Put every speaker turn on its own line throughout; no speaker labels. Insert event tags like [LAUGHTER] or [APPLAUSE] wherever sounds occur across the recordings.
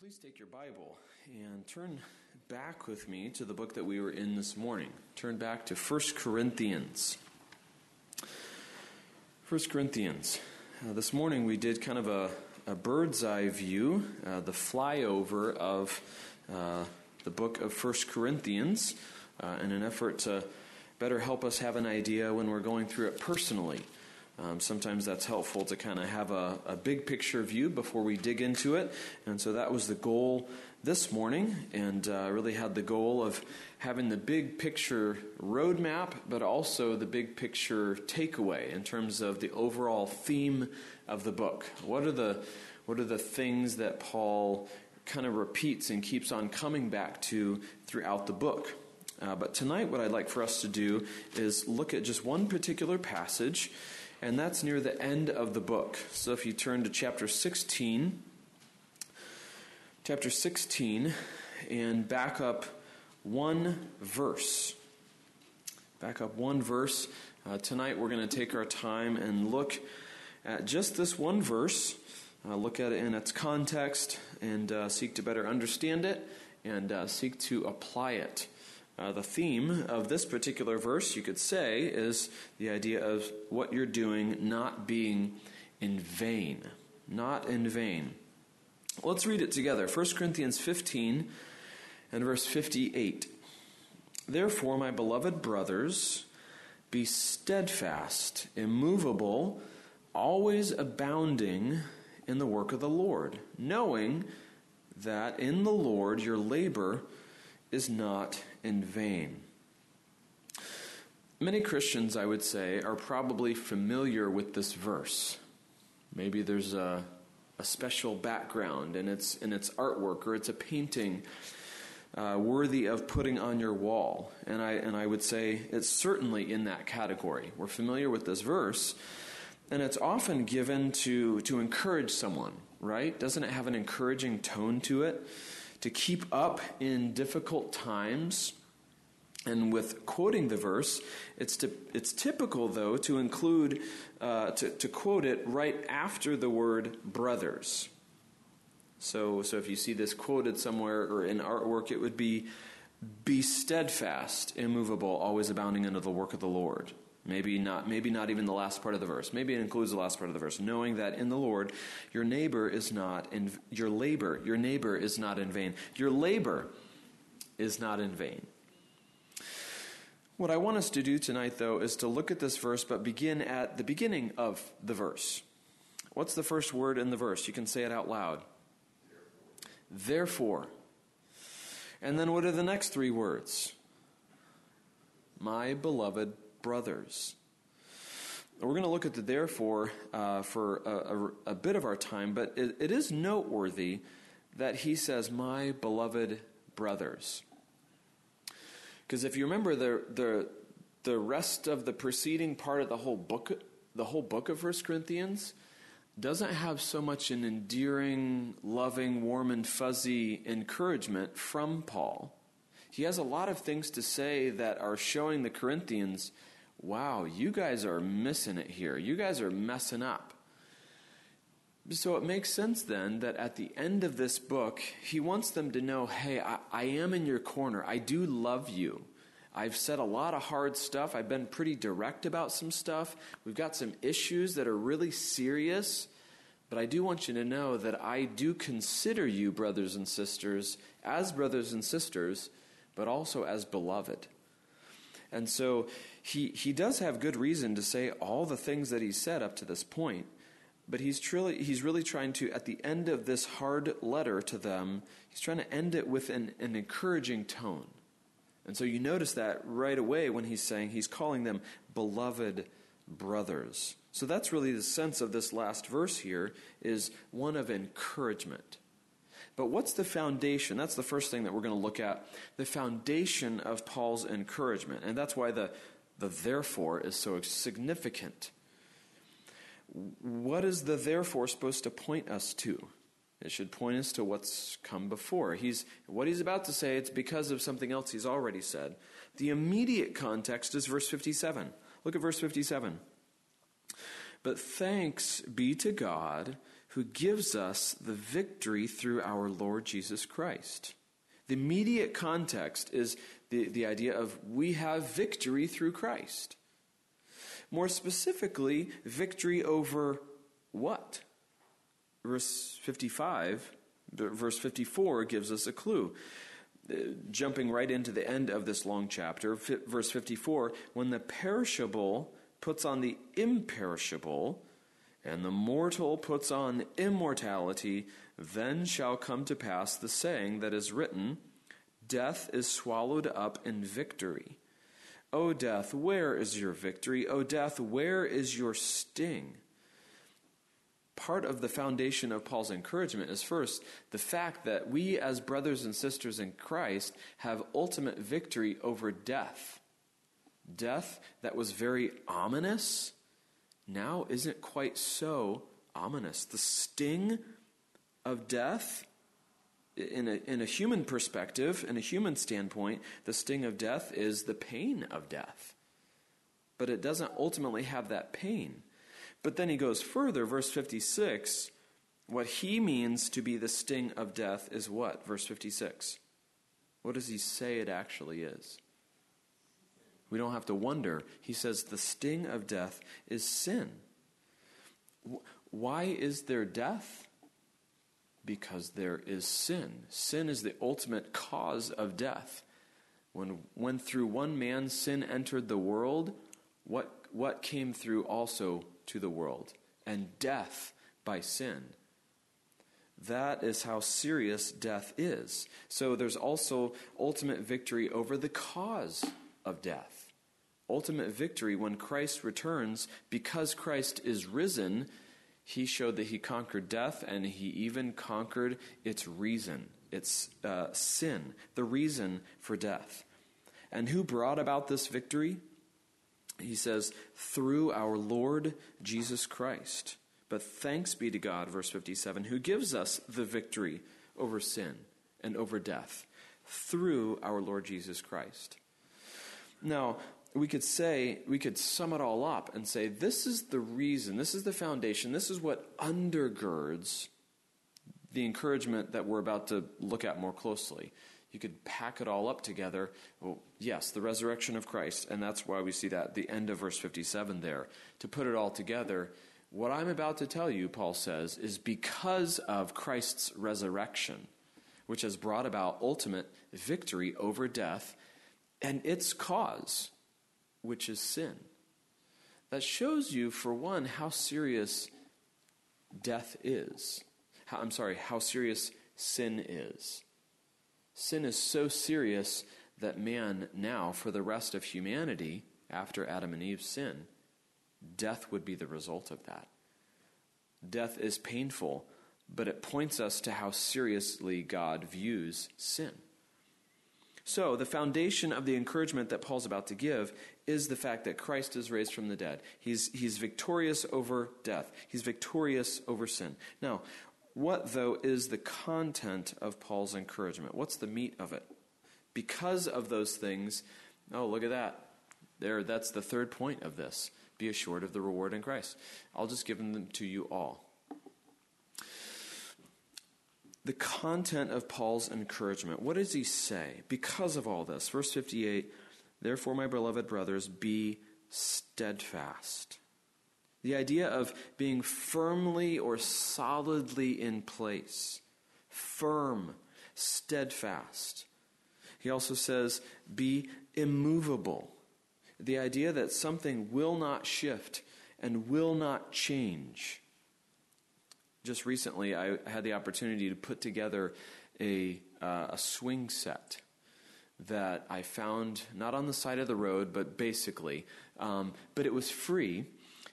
Please take your Bible and turn back with me to the book that we were in this morning. Turn back to 1 Corinthians. 1 Corinthians. Uh, this morning we did kind of a, a bird's eye view, uh, the flyover of uh, the book of 1 Corinthians, uh, in an effort to better help us have an idea when we're going through it personally. Um, sometimes that's helpful to kind of have a, a, big picture view before we dig into it. And so that was the goal this morning, and uh, really had the goal of having the big picture roadmap, but also the big picture takeaway in terms of the overall theme of the book. What are the what are the things that Paul kind of repeats and keeps on coming back to throughout the book? Uh, but tonight, what I'd like for us to do is look at just one particular passage and that's near the end of the book. So if you turn to chapter 16, chapter 16, and back up one verse. Back up one verse. Uh, tonight we're going to take our time and look at just this one verse, uh, look at it in its context, and uh, seek to better understand it and uh, seek to apply it. Uh, the theme of this particular verse, you could say, is the idea of what you're doing not being in vain. Not in vain. Let's read it together. 1 Corinthians 15 and verse 58. Therefore, my beloved brothers, be steadfast, immovable, always abounding in the work of the Lord, knowing that in the Lord your labor is not in vain. Many Christians, I would say, are probably familiar with this verse. Maybe there's a, a special background and it's, in its artwork or it's a painting uh, worthy of putting on your wall. And I, and I would say it's certainly in that category. We're familiar with this verse, and it's often given to, to encourage someone, right? Doesn't it have an encouraging tone to it? To keep up in difficult times. And with quoting the verse, it's, to, it's typical, though, to include, uh, to, to quote it right after the word brothers. So, so if you see this quoted somewhere or in artwork, it would be, Be steadfast, immovable, always abounding in the work of the Lord. Maybe not, maybe not even the last part of the verse. Maybe it includes the last part of the verse. Knowing that in the Lord, your neighbor is not in, your labor, your neighbor is not in vain. Your labor is not in vain. What I want us to do tonight, though, is to look at this verse, but begin at the beginning of the verse. What's the first word in the verse? You can say it out loud. Therefore. And then what are the next three words? My beloved brothers. We're going to look at the therefore uh, for a, a, a, bit of our time, but it, it is noteworthy that he says, My beloved brothers. Because if you remember the, the, the rest of the preceding part of the whole book, the whole book of 1 Corinthians, doesn't have so much an endearing, loving, warm, and fuzzy encouragement from Paul. He has a lot of things to say that are showing the Corinthians wow, you guys are missing it here. You guys are messing up. So it makes sense then that at the end of this book, he wants them to know hey, I, I, am in your corner. I do love you. I've said a lot of hard stuff. I've been pretty direct about some stuff. We've got some issues that are really serious. But I do want you to know that I do consider you, brothers and sisters, as brothers and sisters, but also as beloved. And so he, he does have good reason to say all the things that he's said up to this point. But he's truly he's really trying to, at the end of this hard letter to them, he's trying to end it with an, an encouraging tone. And so you notice that right away when he's saying he's calling them beloved brothers. So that's really the sense of this last verse here is one of encouragement. But what's the foundation? That's the first thing that we're going to look at. The foundation of Paul's encouragement. And that's why the, the therefore is so significant. What is the therefore supposed to point us to? It should point us to what's come before. He's what he's about to say, it's because of something else he's already said. The immediate context is verse 57. Look at verse 57. But thanks be to God who gives us the victory through our Lord Jesus Christ. The immediate context is the, the idea of we have victory through Christ. More specifically, victory over what? Verse 55, verse 54 gives us a clue. Uh, jumping right into the end of this long chapter, verse 54 when the perishable puts on the imperishable, and the mortal puts on immortality, then shall come to pass the saying that is written Death is swallowed up in victory. O death, where is your victory? O death, where is your sting? Part of the foundation of Paul's encouragement is first the fact that we, as brothers and sisters in Christ, have ultimate victory over death. Death that was very ominous now isn't quite so ominous. The sting of death, in a, in a human perspective, in a human standpoint, the sting of death is the pain of death. But it doesn't ultimately have that pain. But then he goes further, verse 56. What he means to be the sting of death is what? Verse 56. What does he say it actually is? We don't have to wonder. He says the sting of death is sin. Why is there death? Because there is sin. Sin is the ultimate cause of death. When, when through one man sin entered the world, what, what came through also to the world? And death by sin. That is how serious death is. So there's also ultimate victory over the cause of death ultimate victory when Christ returns, because Christ is risen, he showed that he conquered death and he even conquered its reason, its uh, sin, the reason for death. And who brought about this victory? He says, through our Lord Jesus Christ. But thanks be to God, verse 57, who gives us the victory over sin and over death through our Lord Jesus Christ. Now, we could say, we could sum it all up and say, this is the reason, this is the foundation, this is what undergirds the encouragement that we're about to look at more closely. You could pack it all up together. Well, yes, the resurrection of Christ, and that's why we see that the end of verse 57 there. To put it all together, what I'm about to tell you, Paul says, is because of Christ's resurrection, which has brought about ultimate victory over death and its cause which is sin. That shows you, for one, how serious death is. How, I'm sorry, how serious sin is. Sin is so serious that man now, for the rest of humanity, after Adam and Eve's sin, death would be the result of that. Death is painful, but it points us to how seriously God views sin. So, the foundation of the encouragement that Paul's about to give is the fact that Christ is raised from the dead. He's, he's victorious over death, he's victorious over sin. Now, what, though, is the content of Paul's encouragement? What's the meat of it? Because of those things, oh, look at that. There, that's the third point of this. Be assured of the reward in Christ. I'll just give them to you all. The content of Paul's encouragement. What does he say? Because of all this, verse 58 Therefore, my beloved brothers, be steadfast. The idea of being firmly or solidly in place, firm, steadfast. He also says, be immovable. The idea that something will not shift and will not change. Just recently, I had the opportunity to put together a, uh, a swing set that I found not on the side of the road, but basically. Um, but it was free.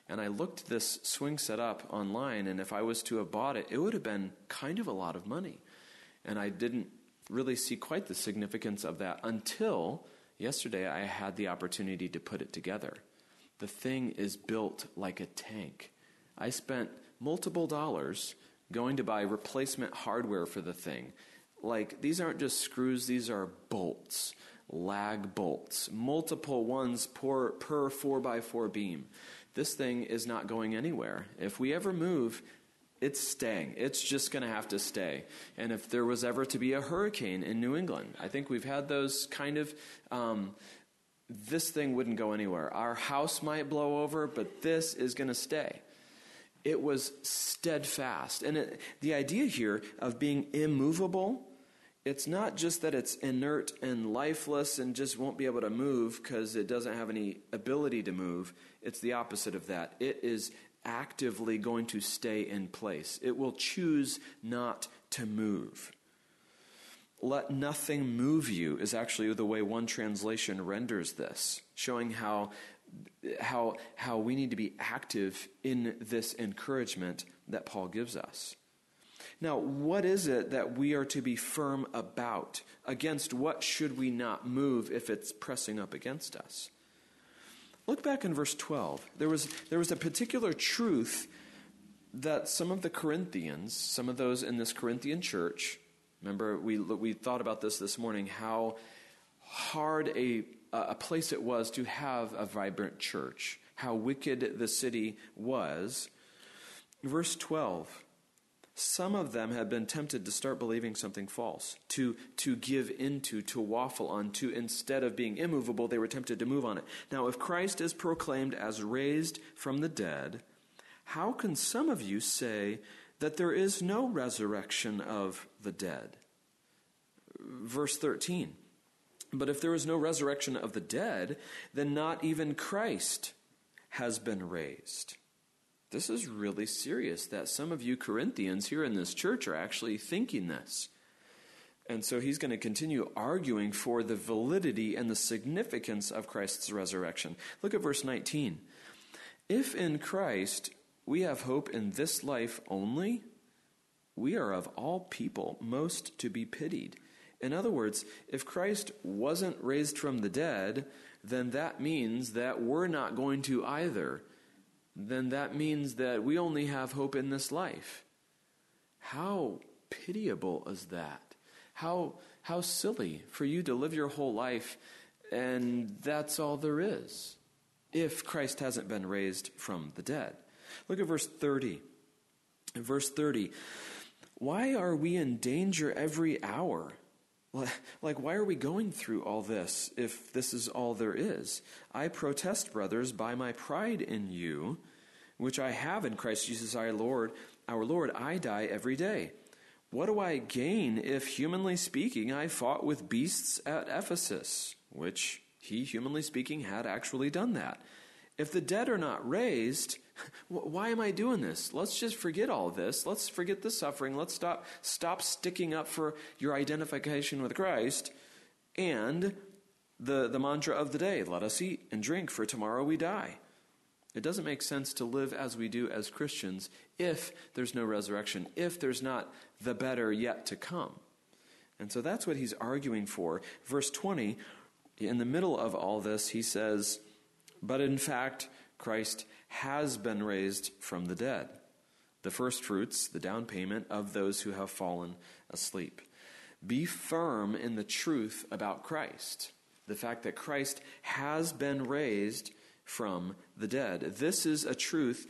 And I looked this swing set up online, and if I was to have bought it, it would have been kind of a lot of money. And I didn't really see quite the significance of that until yesterday I had the opportunity to put it together. The thing is built like a tank. I spent multiple dollars going to buy replacement hardware for the thing like these aren't just screws, these are bolts, lag bolts, multiple ones per, per 4x4 beam. This thing is not going anywhere. If we ever move, It's staying. It's just going to have to stay. And if there was ever to be a hurricane in New England, I think we've had those kind of. Um, this thing wouldn't go anywhere. Our house might blow over, but this is going to stay. It was steadfast. And it, the idea here of being immovable, it's not just that it's inert and lifeless and just won't be able to move because it doesn't have any ability to move. It's the opposite of that. It is actively going to stay in place, it will choose not to move. Let nothing move you is actually the way one translation renders this, showing how, how, how we need to be active in this encouragement that Paul gives us. Now, what is it that we are to be firm about? Against what should we not move if it's pressing up against us? Look back in verse 12. There was, there was a particular truth that some of the Corinthians, some of those in this Corinthian church, remember we, we thought about this this morning, how hard a, a place it was to have a vibrant church, how wicked the city was. Verse 12 some of them have been tempted to start believing something false, to, to give into, to waffle on, to instead of being immovable, they were tempted to move on it. Now, if Christ is proclaimed as raised from the dead, how can some of you say that there is no resurrection of the dead? Verse 13. But if there is no resurrection of the dead, then not even Christ has been raised. This is really serious that some of you Corinthians here in this church are actually thinking this. And so he's going to continue arguing for the validity and the significance of Christ's resurrection. Look at verse 19. If in Christ we have hope in this life only, we are of all people most to be pitied. In other words, if Christ wasn't raised from the dead, then that means that we're not going to either then that means that we only have hope in this life. How pitiable is that? How, how silly for you to live your whole life and that's all there is if Christ hasn't been raised from the dead. Look at verse 30. In verse 30, why are we in danger every hour? Like, why are we going through all this if this is all there is? I protest, brothers, by my pride in you, which I have in Christ Jesus our Lord, our Lord, I die every day. What do I gain if, humanly speaking, I fought with beasts at Ephesus? Which he, humanly speaking, had actually done that. If the dead are not raised, [LAUGHS] why am I doing this? Let's just forget all this. Let's forget the suffering. Let's stop stop sticking up for your identification with Christ and the, the mantra of the day, let us eat and drink, for tomorrow we die. It doesn't make sense to live as we do as Christians if there's no resurrection, if there's not the better yet to come. And so that's what he's arguing for. Verse 20, in the middle of all this, he says, But in fact, Christ has been raised from the dead, the first fruits, the down payment of those who have fallen asleep. Be firm in the truth about Christ, the fact that Christ has been raised from the dead. This is a truth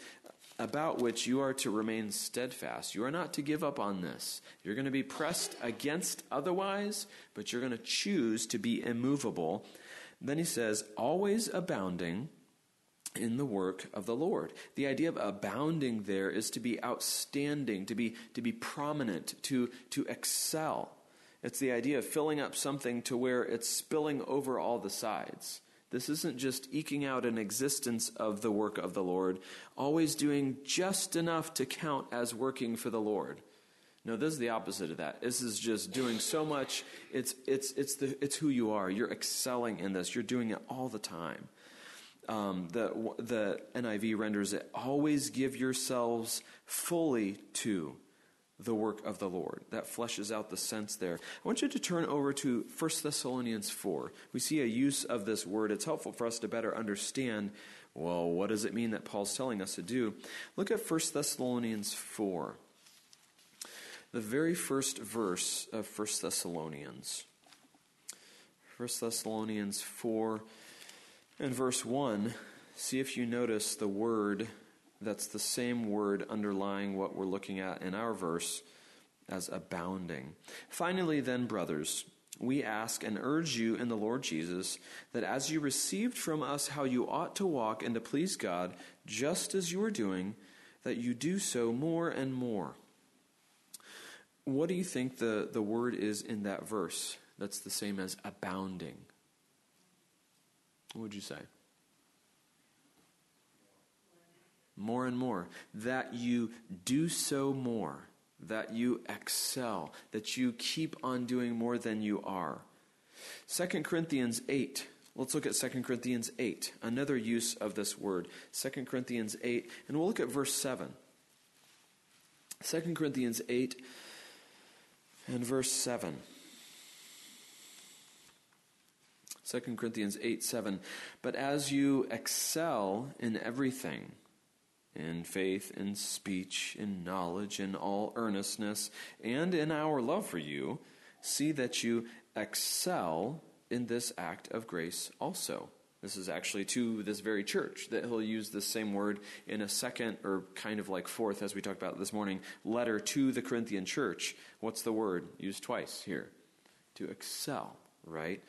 about which you are to remain steadfast. You are not to give up on this. You're going to be pressed against otherwise, but you're going to choose to be immovable. Then he says, always abounding in the work of the Lord. The idea of abounding there is to be outstanding, to be, to be prominent, to, to excel. It's the idea of filling up something to where it's spilling over all the sides. This isn't just eking out an existence of the work of the Lord, always doing just enough to count as working for the Lord. No, this is the opposite of that. This is just doing so much. It's, it's, it's, the, it's who you are. You're excelling in this. You're doing it all the time. Um, the, the NIV renders it always give yourselves fully to the work of the Lord. That fleshes out the sense there. I want you to turn over to 1 Thessalonians 4. We see a use of this word. It's helpful for us to better understand well, what does it mean that Paul's telling us to do? Look at 1 Thessalonians 4. The very first verse of 1 Thessalonians. 1 Thessalonians 4 and verse 1. See if you notice the word That's the same word underlying what we're looking at in our verse as abounding. Finally, then, brothers, we ask and urge you in the Lord Jesus that as you received from us how you ought to walk and to please God, just as you are doing, that you do so more and more. What do you think the, the word is in that verse that's the same as abounding? What would you say? More and more. That you do so more that you excel, that you keep on doing more than you are. 2 Corinthians 8. Let's look at 2 Corinthians 8, another use of this word. 2 Corinthians 8, and we'll look at verse 7. 2 Corinthians 8 and verse 7. 2 Corinthians 8 7. But as you excel in everything, in faith, in speech, in knowledge, in all earnestness, and in our love for you, see that you excel in this act of grace also. This is actually to this very church that he'll use the same word in a second, or kind of like fourth, as we talked about this morning, letter to the Corinthian church. What's the word used twice here? To excel, right?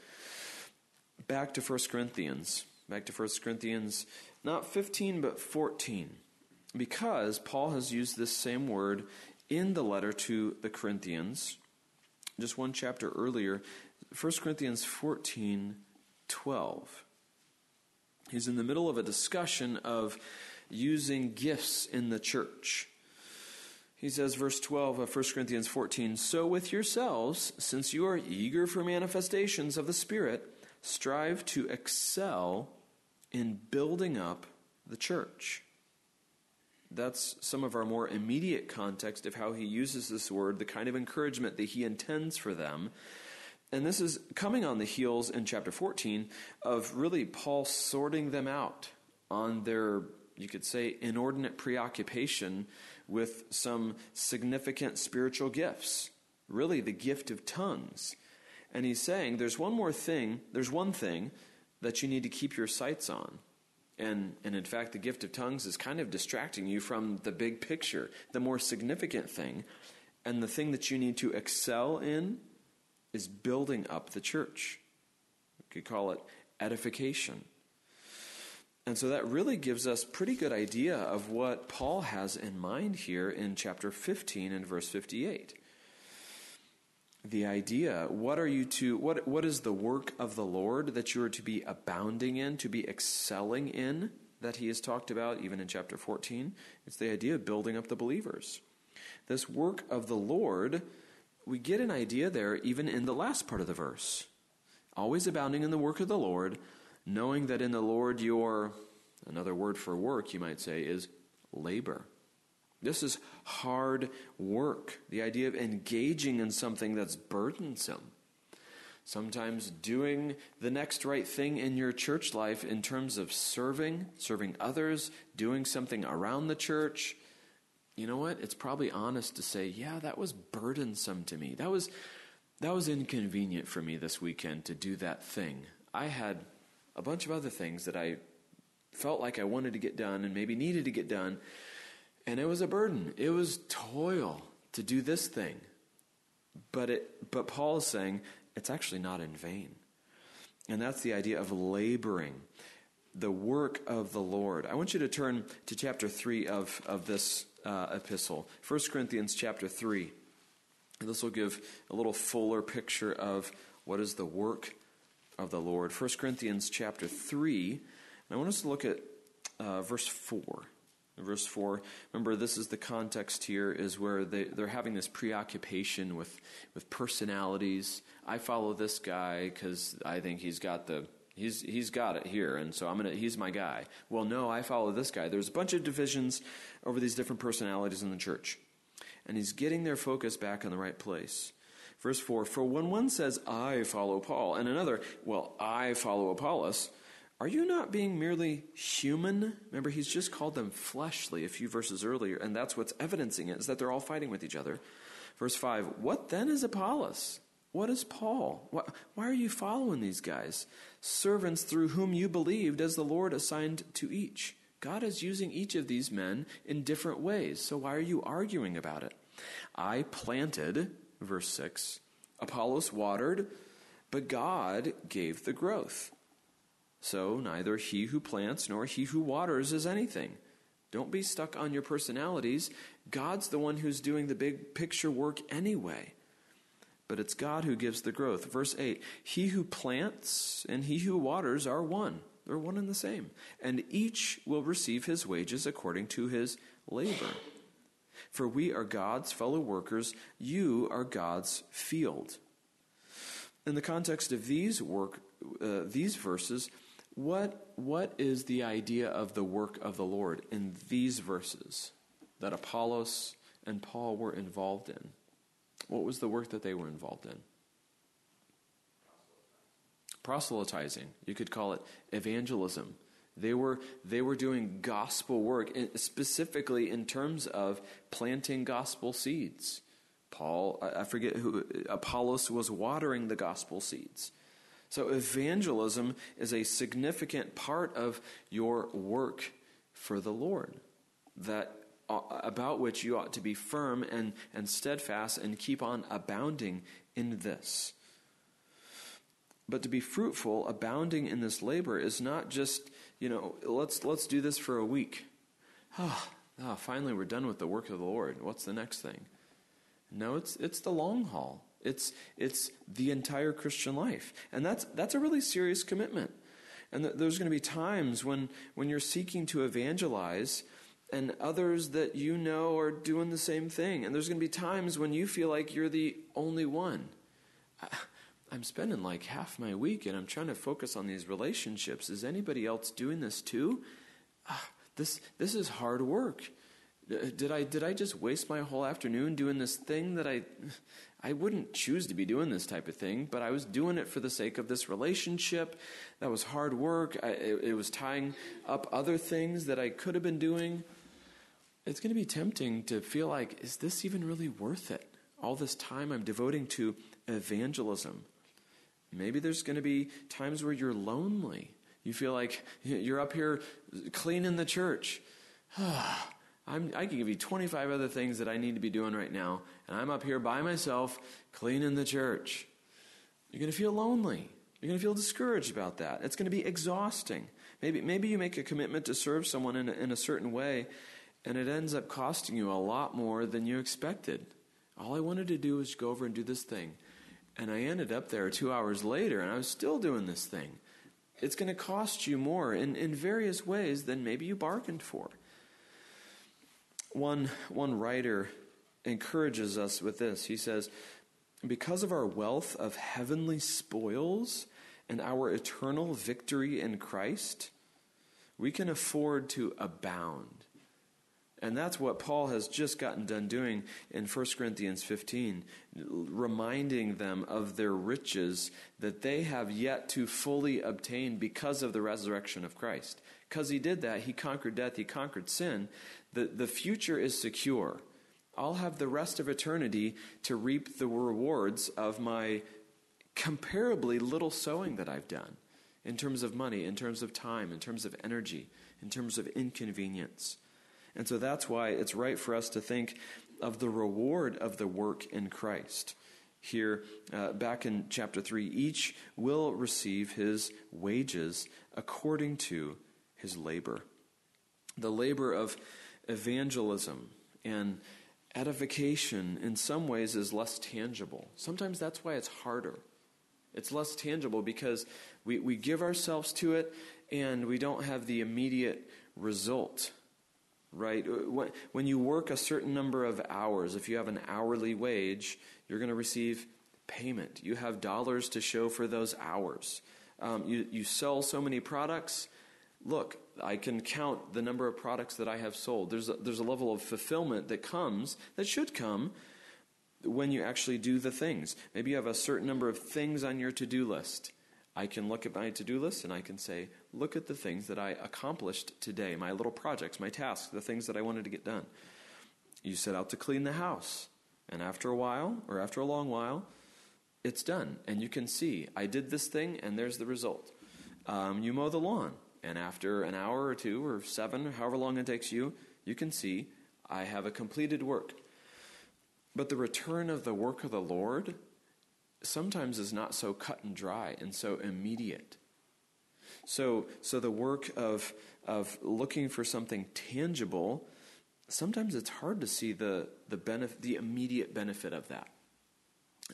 Back to 1 Corinthians. Back to 1 Corinthians, not 15, but 14 because Paul has used this same word in the letter to the Corinthians. Just one chapter earlier, 1 Corinthians 14 12. He's in the middle of a discussion of using gifts in the church. He says, verse 12 of 1 Corinthians 14 So with yourselves, since you are eager for manifestations of the Spirit, strive to excel in building up the church. That's some of our more immediate context of how he uses this word, the kind of encouragement that he intends for them. And this is coming on the heels in chapter 14 of really Paul sorting them out on their, you could say, inordinate preoccupation with some significant spiritual gifts, really the gift of tongues. And he's saying there's one more thing, there's one thing that you need to keep your sights on. And, and in fact, the gift of tongues is kind of distracting you from the big picture, the more significant thing. And the thing that you need to excel in is building up the church. We could call it edification. And so that really gives us pretty good idea of what Paul has in mind here in chapter 15 and verse 58 the idea what are you to what what is the work of the lord that you are to be abounding in to be excelling in that he has talked about even in chapter 14 it's the idea of building up the believers. This work of the lord we get an idea there even in the last part of the verse. Always abounding in the work of the lord knowing that in the lord your another word for work you might say is labor this is hard work. The idea of engaging in something that's burdensome. Sometimes doing the next right thing in your church life in terms of serving, serving others, doing something around the church. You know what? It's probably honest to say, yeah, that was burdensome to me. That was that was inconvenient for me this weekend to do that thing. I had a bunch of other things that I felt like I wanted to get done and maybe needed to get done and it was a burden. It was toil to do this thing. But it but Paul is saying it's actually not in vain. And that's the idea of laboring, the work of the Lord. I want you to turn to chapter 3 of, of this uh, epistle, 1 Corinthians chapter 3. And this will give a little fuller picture of what is the work of the Lord. 1 Corinthians chapter 3. And I want us to look at uh, verse 4 verse 4 remember this is the context here is where they, they're having this preoccupation with, with personalities. I follow this guy because i think he's got the he's, he's got it here and so i'm gonna he's my guy. Well no i follow this guy. There's a bunch of divisions over these different personalities in the church and he's getting their focus back in the right place. Verse 4 for when one says i follow paul and another well i follow apollos are you not being merely human? Remember, he's just called them fleshly a few verses earlier, and that's what's evidencing it, is that they're all fighting with each other. Verse 5 What then is Apollos? What is Paul? Why are you following these guys? Servants through whom you believed, as the Lord assigned to each. God is using each of these men in different ways. So why are you arguing about it? I planted, verse 6. Apollos watered, but God gave the growth. So neither he who plants nor he who waters is anything. Don't be stuck on your personalities. God's the one who's doing the big picture work anyway. But it's God who gives the growth. Verse 8 He who plants and he who waters are one. They're one and the same. And each will receive his wages according to his labor. For we are God's fellow workers, you are God's field. In the context of these work, uh, these verses, what, what is the idea of the work of the Lord in these verses that Apollos and Paul were involved in? What was the work that they were involved in? Proselytizing. You could call it evangelism. They were, they were doing gospel work, specifically in terms of planting gospel seeds. Paul, I forget who, Apollos was watering the gospel seeds. So, evangelism is a significant part of your work for the Lord, that, uh, about which you ought to be firm and, and steadfast and keep on abounding in this. But to be fruitful, abounding in this labor is not just, you know, let's, let's do this for a week. Oh, oh, finally we're done with the work of the Lord. What's the next thing? No, it's, it's the long haul. It's, it's the entire Christian life. And that's, that's a really serious commitment. And th- there's going to be times when, when you're seeking to evangelize and others that you know are doing the same thing. And there's going to be times when you feel like you're the only one. [SIGHS] I'm spending like half my week and I'm trying to focus on these relationships. Is anybody else doing this too? Ah, this, this is hard work. Did I, did I just waste my whole afternoon doing this thing that I, I wouldn't choose to be doing this type of thing, but I was doing it for the sake of this relationship. That was hard work. I, it, it was tying up other things that I could have been doing. It's going to be tempting to feel like, is this even really worth it? All this time I'm devoting to evangelism. Maybe there's going to be times where you're lonely. You feel like you're up here cleaning the church. [SIGHS] Ah, I'm, i can give you 25 other things that I need to be doing right now, and I'm up here by myself cleaning the church. You're going to feel lonely. You're going to feel discouraged about that. It's going to be exhausting. Maybe, maybe you make a commitment to serve someone in a, in a certain way, and it ends up costing you a lot more than you expected. All I wanted to do was go over and do this thing. And I ended up there two hours later, and I was still doing this thing. It's going to cost you more in, in various ways than maybe you bargained for. One, one writer encourages us with this. He says, Because of our wealth of heavenly spoils and our eternal victory in Christ, we can afford to abound. And that's what Paul has just gotten done doing in 1 Corinthians 15, reminding them of their riches that they have yet to fully obtain because of the resurrection of Christ. Because he did that, he conquered death, he conquered sin. The, the future is secure. I'll have the rest of eternity to reap the rewards of my comparably little sowing that I've done in terms of money, in terms of time, in terms of energy, in terms of inconvenience. And so that's why it's right for us to think of the reward of the work in Christ. Here, uh, back in chapter 3, each will receive his wages according to his labor. The labor of evangelism and edification, in some ways, is less tangible. Sometimes that's why it's harder. It's less tangible because we, we give ourselves to it and we don't have the immediate result right? When you work a certain number of hours, if you have an hourly wage, you're going to receive payment. You have dollars to show for those hours. Um, you, you sell so many products. Look, I can count the number of products that I have sold. There's a, there's a level of fulfillment that comes, that should come, when you actually do the things. Maybe you have a certain number of things on your to do list. I can look at my to do list and I can say, look at the things that I accomplished today, my little projects, my tasks, the things that I wanted to get done. You set out to clean the house, and after a while, or after a long while, it's done. And you can see, I did this thing, and there's the result. Um, you mow the lawn, And after an hour or two or seven, however long it takes you, you can see, I have a completed work. But the return of the work of the Lord sometimes is not so cut and dry and so immediate. So, so the work of, of looking for something tangible, sometimes it's hard to see the, the, benefit, the immediate benefit of that.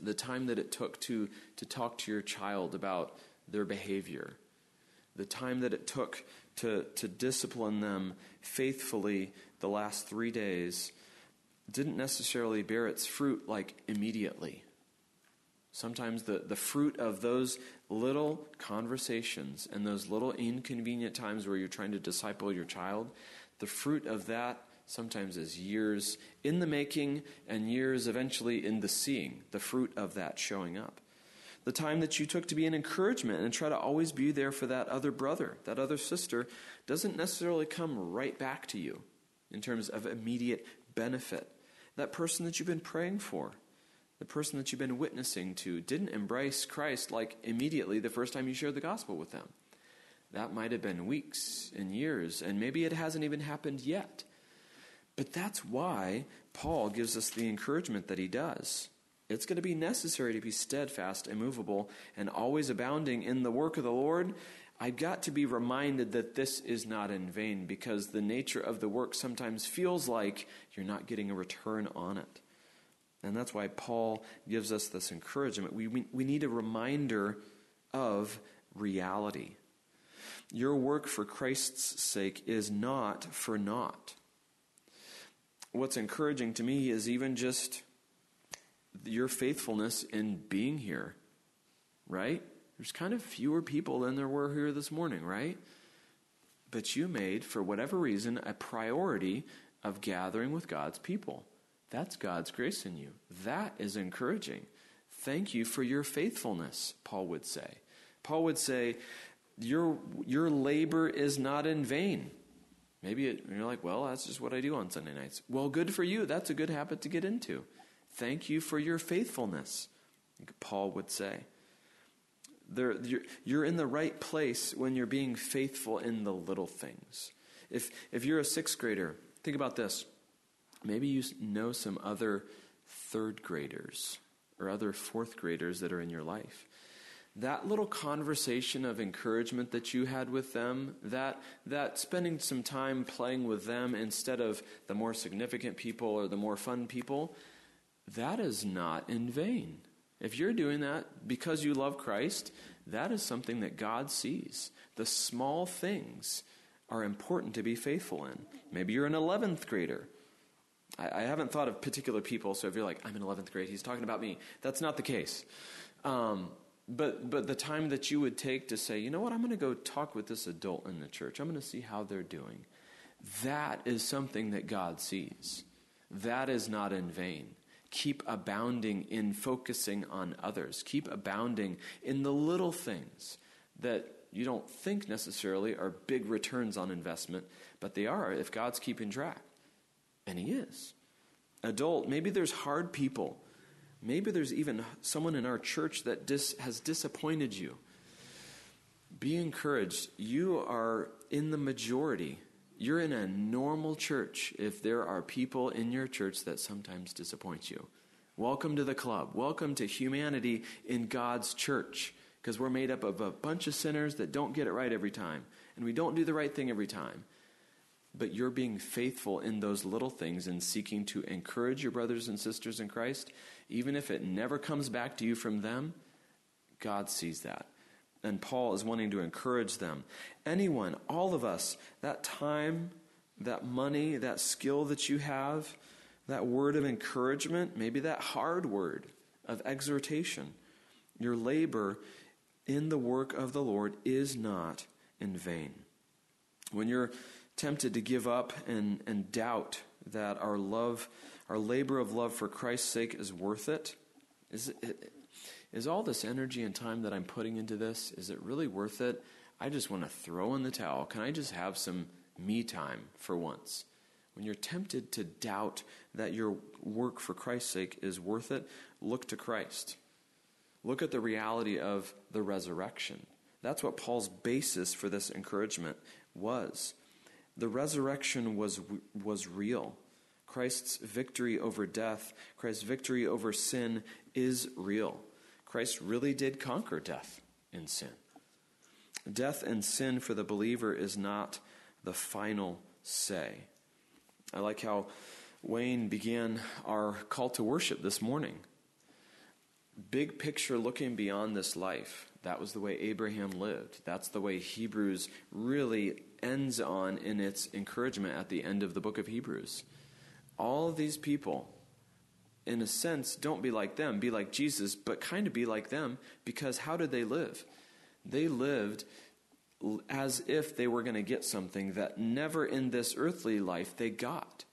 The time that it took to, to talk to your child about their behavior, the time that it took to, to discipline them faithfully the last three days didn't necessarily bear its fruit like immediately. Sometimes the, the fruit of those little conversations and those little inconvenient times where you're trying to disciple your child, the fruit of that sometimes is years in the making and years eventually in the seeing, the fruit of that showing up. The time that you took to be an encouragement and try to always be there for that other brother, that other sister, doesn't necessarily come right back to you in terms of immediate benefit. That person that you've been praying for, the person that you've been witnessing to, didn't embrace Christ like immediately the first time you shared the gospel with them. That might have been weeks and years, and maybe it hasn't even happened yet. But that's why Paul gives us the encouragement that he does. It's going to be necessary to be steadfast, immovable, and always abounding in the work of the Lord. I've got to be reminded that this is not in vain because the nature of the work sometimes feels like you're not getting a return on it. And that's why Paul gives us this encouragement. We, we, we need a reminder of reality. Your work for Christ's sake is not for naught. What's encouraging to me is even just your faithfulness in being here, right? There's kind of fewer people than there were here this morning, right? But you made, for whatever reason, a priority of gathering with God's people. That's God's grace in you. That is encouraging. Thank you for your faithfulness, Paul would say. Paul would say, Your, your labor is not in vain. Maybe it, you're like, well, that's just what I do on Sunday nights. Well, good for you. That's a good habit to get into. Thank you for your faithfulness, Paul would say. There, you're, you're in the right place when you're being faithful in the little things. If, if you're a sixth grader, think about this. Maybe you know some other third graders or other fourth graders that are in your life. That little conversation of encouragement that you had with them, that, that spending some time playing with them instead of the more significant people or the more fun people, that is not in vain. If you're doing that because you love Christ, that is something that God sees. The small things are important to be faithful in. Maybe you're an 11th grader. I, I haven't thought of particular people, so if you're like, I'm in 11th grade, he's talking about me. That's not the case. Um, but, but the time that you would take to say, you know what, I'm going to go talk with this adult in the church, I'm going to see how they're doing, that is something that God sees. That is not in vain. Keep abounding in focusing on others. Keep abounding in the little things that you don't think necessarily are big returns on investment, but they are if God's keeping track. And He is. Adult, maybe there's hard people. Maybe there's even someone in our church that dis- has disappointed you. Be encouraged. You are in the majority you're in a normal church if there are people in your church that sometimes disappoint you. Welcome to the club. Welcome to humanity in God's church because we're made up of a bunch of sinners that don't get it right every time and we don't do the right thing every time. But you're being faithful in those little things and seeking to encourage your brothers and sisters in Christ, even if it never comes back to you from them. God sees that and Paul is wanting to encourage them. Anyone, all of us, that time, that money, that skill that you have, that word of encouragement, maybe that hard word of exhortation, your labor in the work of the Lord is not in vain. When you're tempted to give up and, and doubt that our love, our labor of love for Christ's sake is worth it, is it, is all this energy and time that I'm putting into this, is it really worth it? I just want to throw in the towel. Can I just have some me time for once? When you're tempted to doubt that your work for Christ's sake is worth it, look to Christ. Look at the reality of the resurrection. That's what Paul's basis for this encouragement was. The resurrection was, was real. Christ's victory over death, Christ's victory over sin is real. Christ really did conquer death and sin. Death and sin for the believer is not the final say. I like how Wayne began our call to worship this morning. Big picture looking beyond this life. That was the way Abraham lived. That's the way Hebrews really ends on in its encouragement at the end of the book of Hebrews. All of these people, in a sense, don't be like them, be like Jesus, but kind of be like them because how did they live? They lived as if they were going to get something that never in this earthly life they got.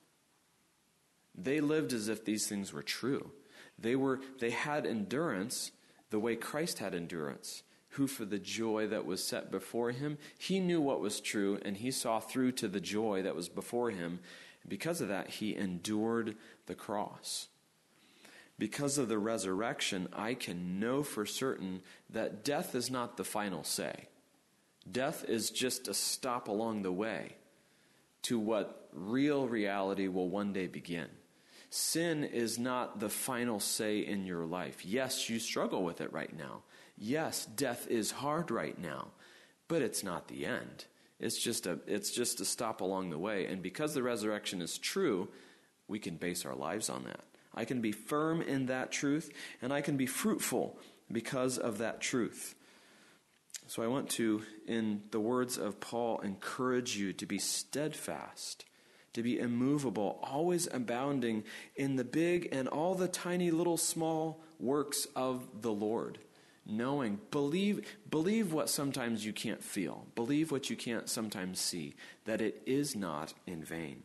They lived as if these things were true. They were they had endurance the way Christ had endurance, who for the joy that was set before him, he knew what was true and he saw through to the joy that was before him. Because of that, he endured the cross. Because of the resurrection, I can know for certain that death is not the final say. Death is just a stop along the way to what real reality will one day begin. Sin is not the final say in your life. Yes, you struggle with it right now. Yes, death is hard right now, but it's not the end. It's just a it's just a stop along the way. And because the resurrection is true, we can base our lives on that. I can be firm in that truth, and I can be fruitful because of that truth. So I want to, in the words of Paul, encourage you to be steadfast, to be immovable, always abounding in the big and all the tiny little small works of the Lord. Knowing, believe, believe what sometimes you can't feel, believe what you can't sometimes see, that it is not in vain.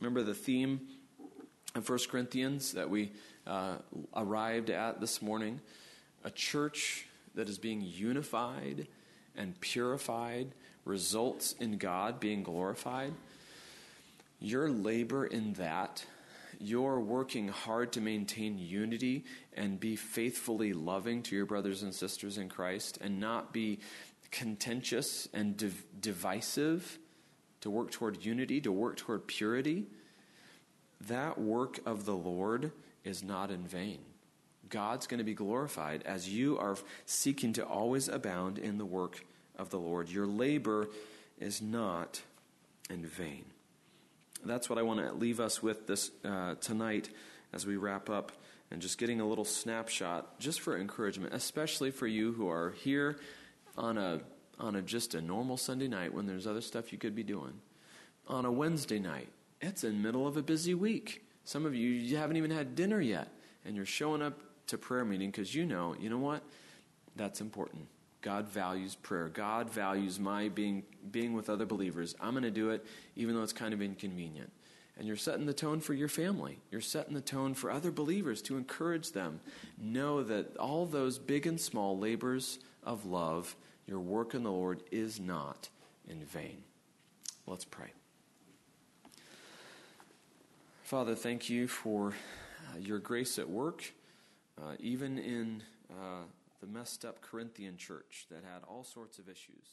Remember the theme of 1 Corinthians that we uh, arrived at this morning? A church that is being unified and purified results in God being glorified. Your labor in that, your working hard to maintain unity and be faithfully loving to your brothers and sisters in Christ and not be contentious and div- divisive, to work toward unity, to work toward purity, that work of the Lord is not in vain. God's going to be glorified as you are seeking to always abound in the work of the Lord. Your labor is not in vain. That's what I want to leave us with this uh, tonight as we wrap up and just getting a little snapshot just for encouragement, especially for you who are here on a on a just a normal Sunday night when there's other stuff you could be doing. On a Wednesday night, it's in middle of a busy week. Some of you you haven't even had dinner yet and you're showing up to prayer meeting because you know, you know what? That's important. God values prayer. God values my being being with other believers. I'm going to do it even though it's kind of inconvenient. And you're setting the tone for your family. You're setting the tone for other believers to encourage them. Know that all those big and small labors of love, your work in the Lord is not in vain. Let's pray. Father, thank you for uh, your grace at work. Uh, even in uh, the messed up Corinthian church that had all sorts of issues,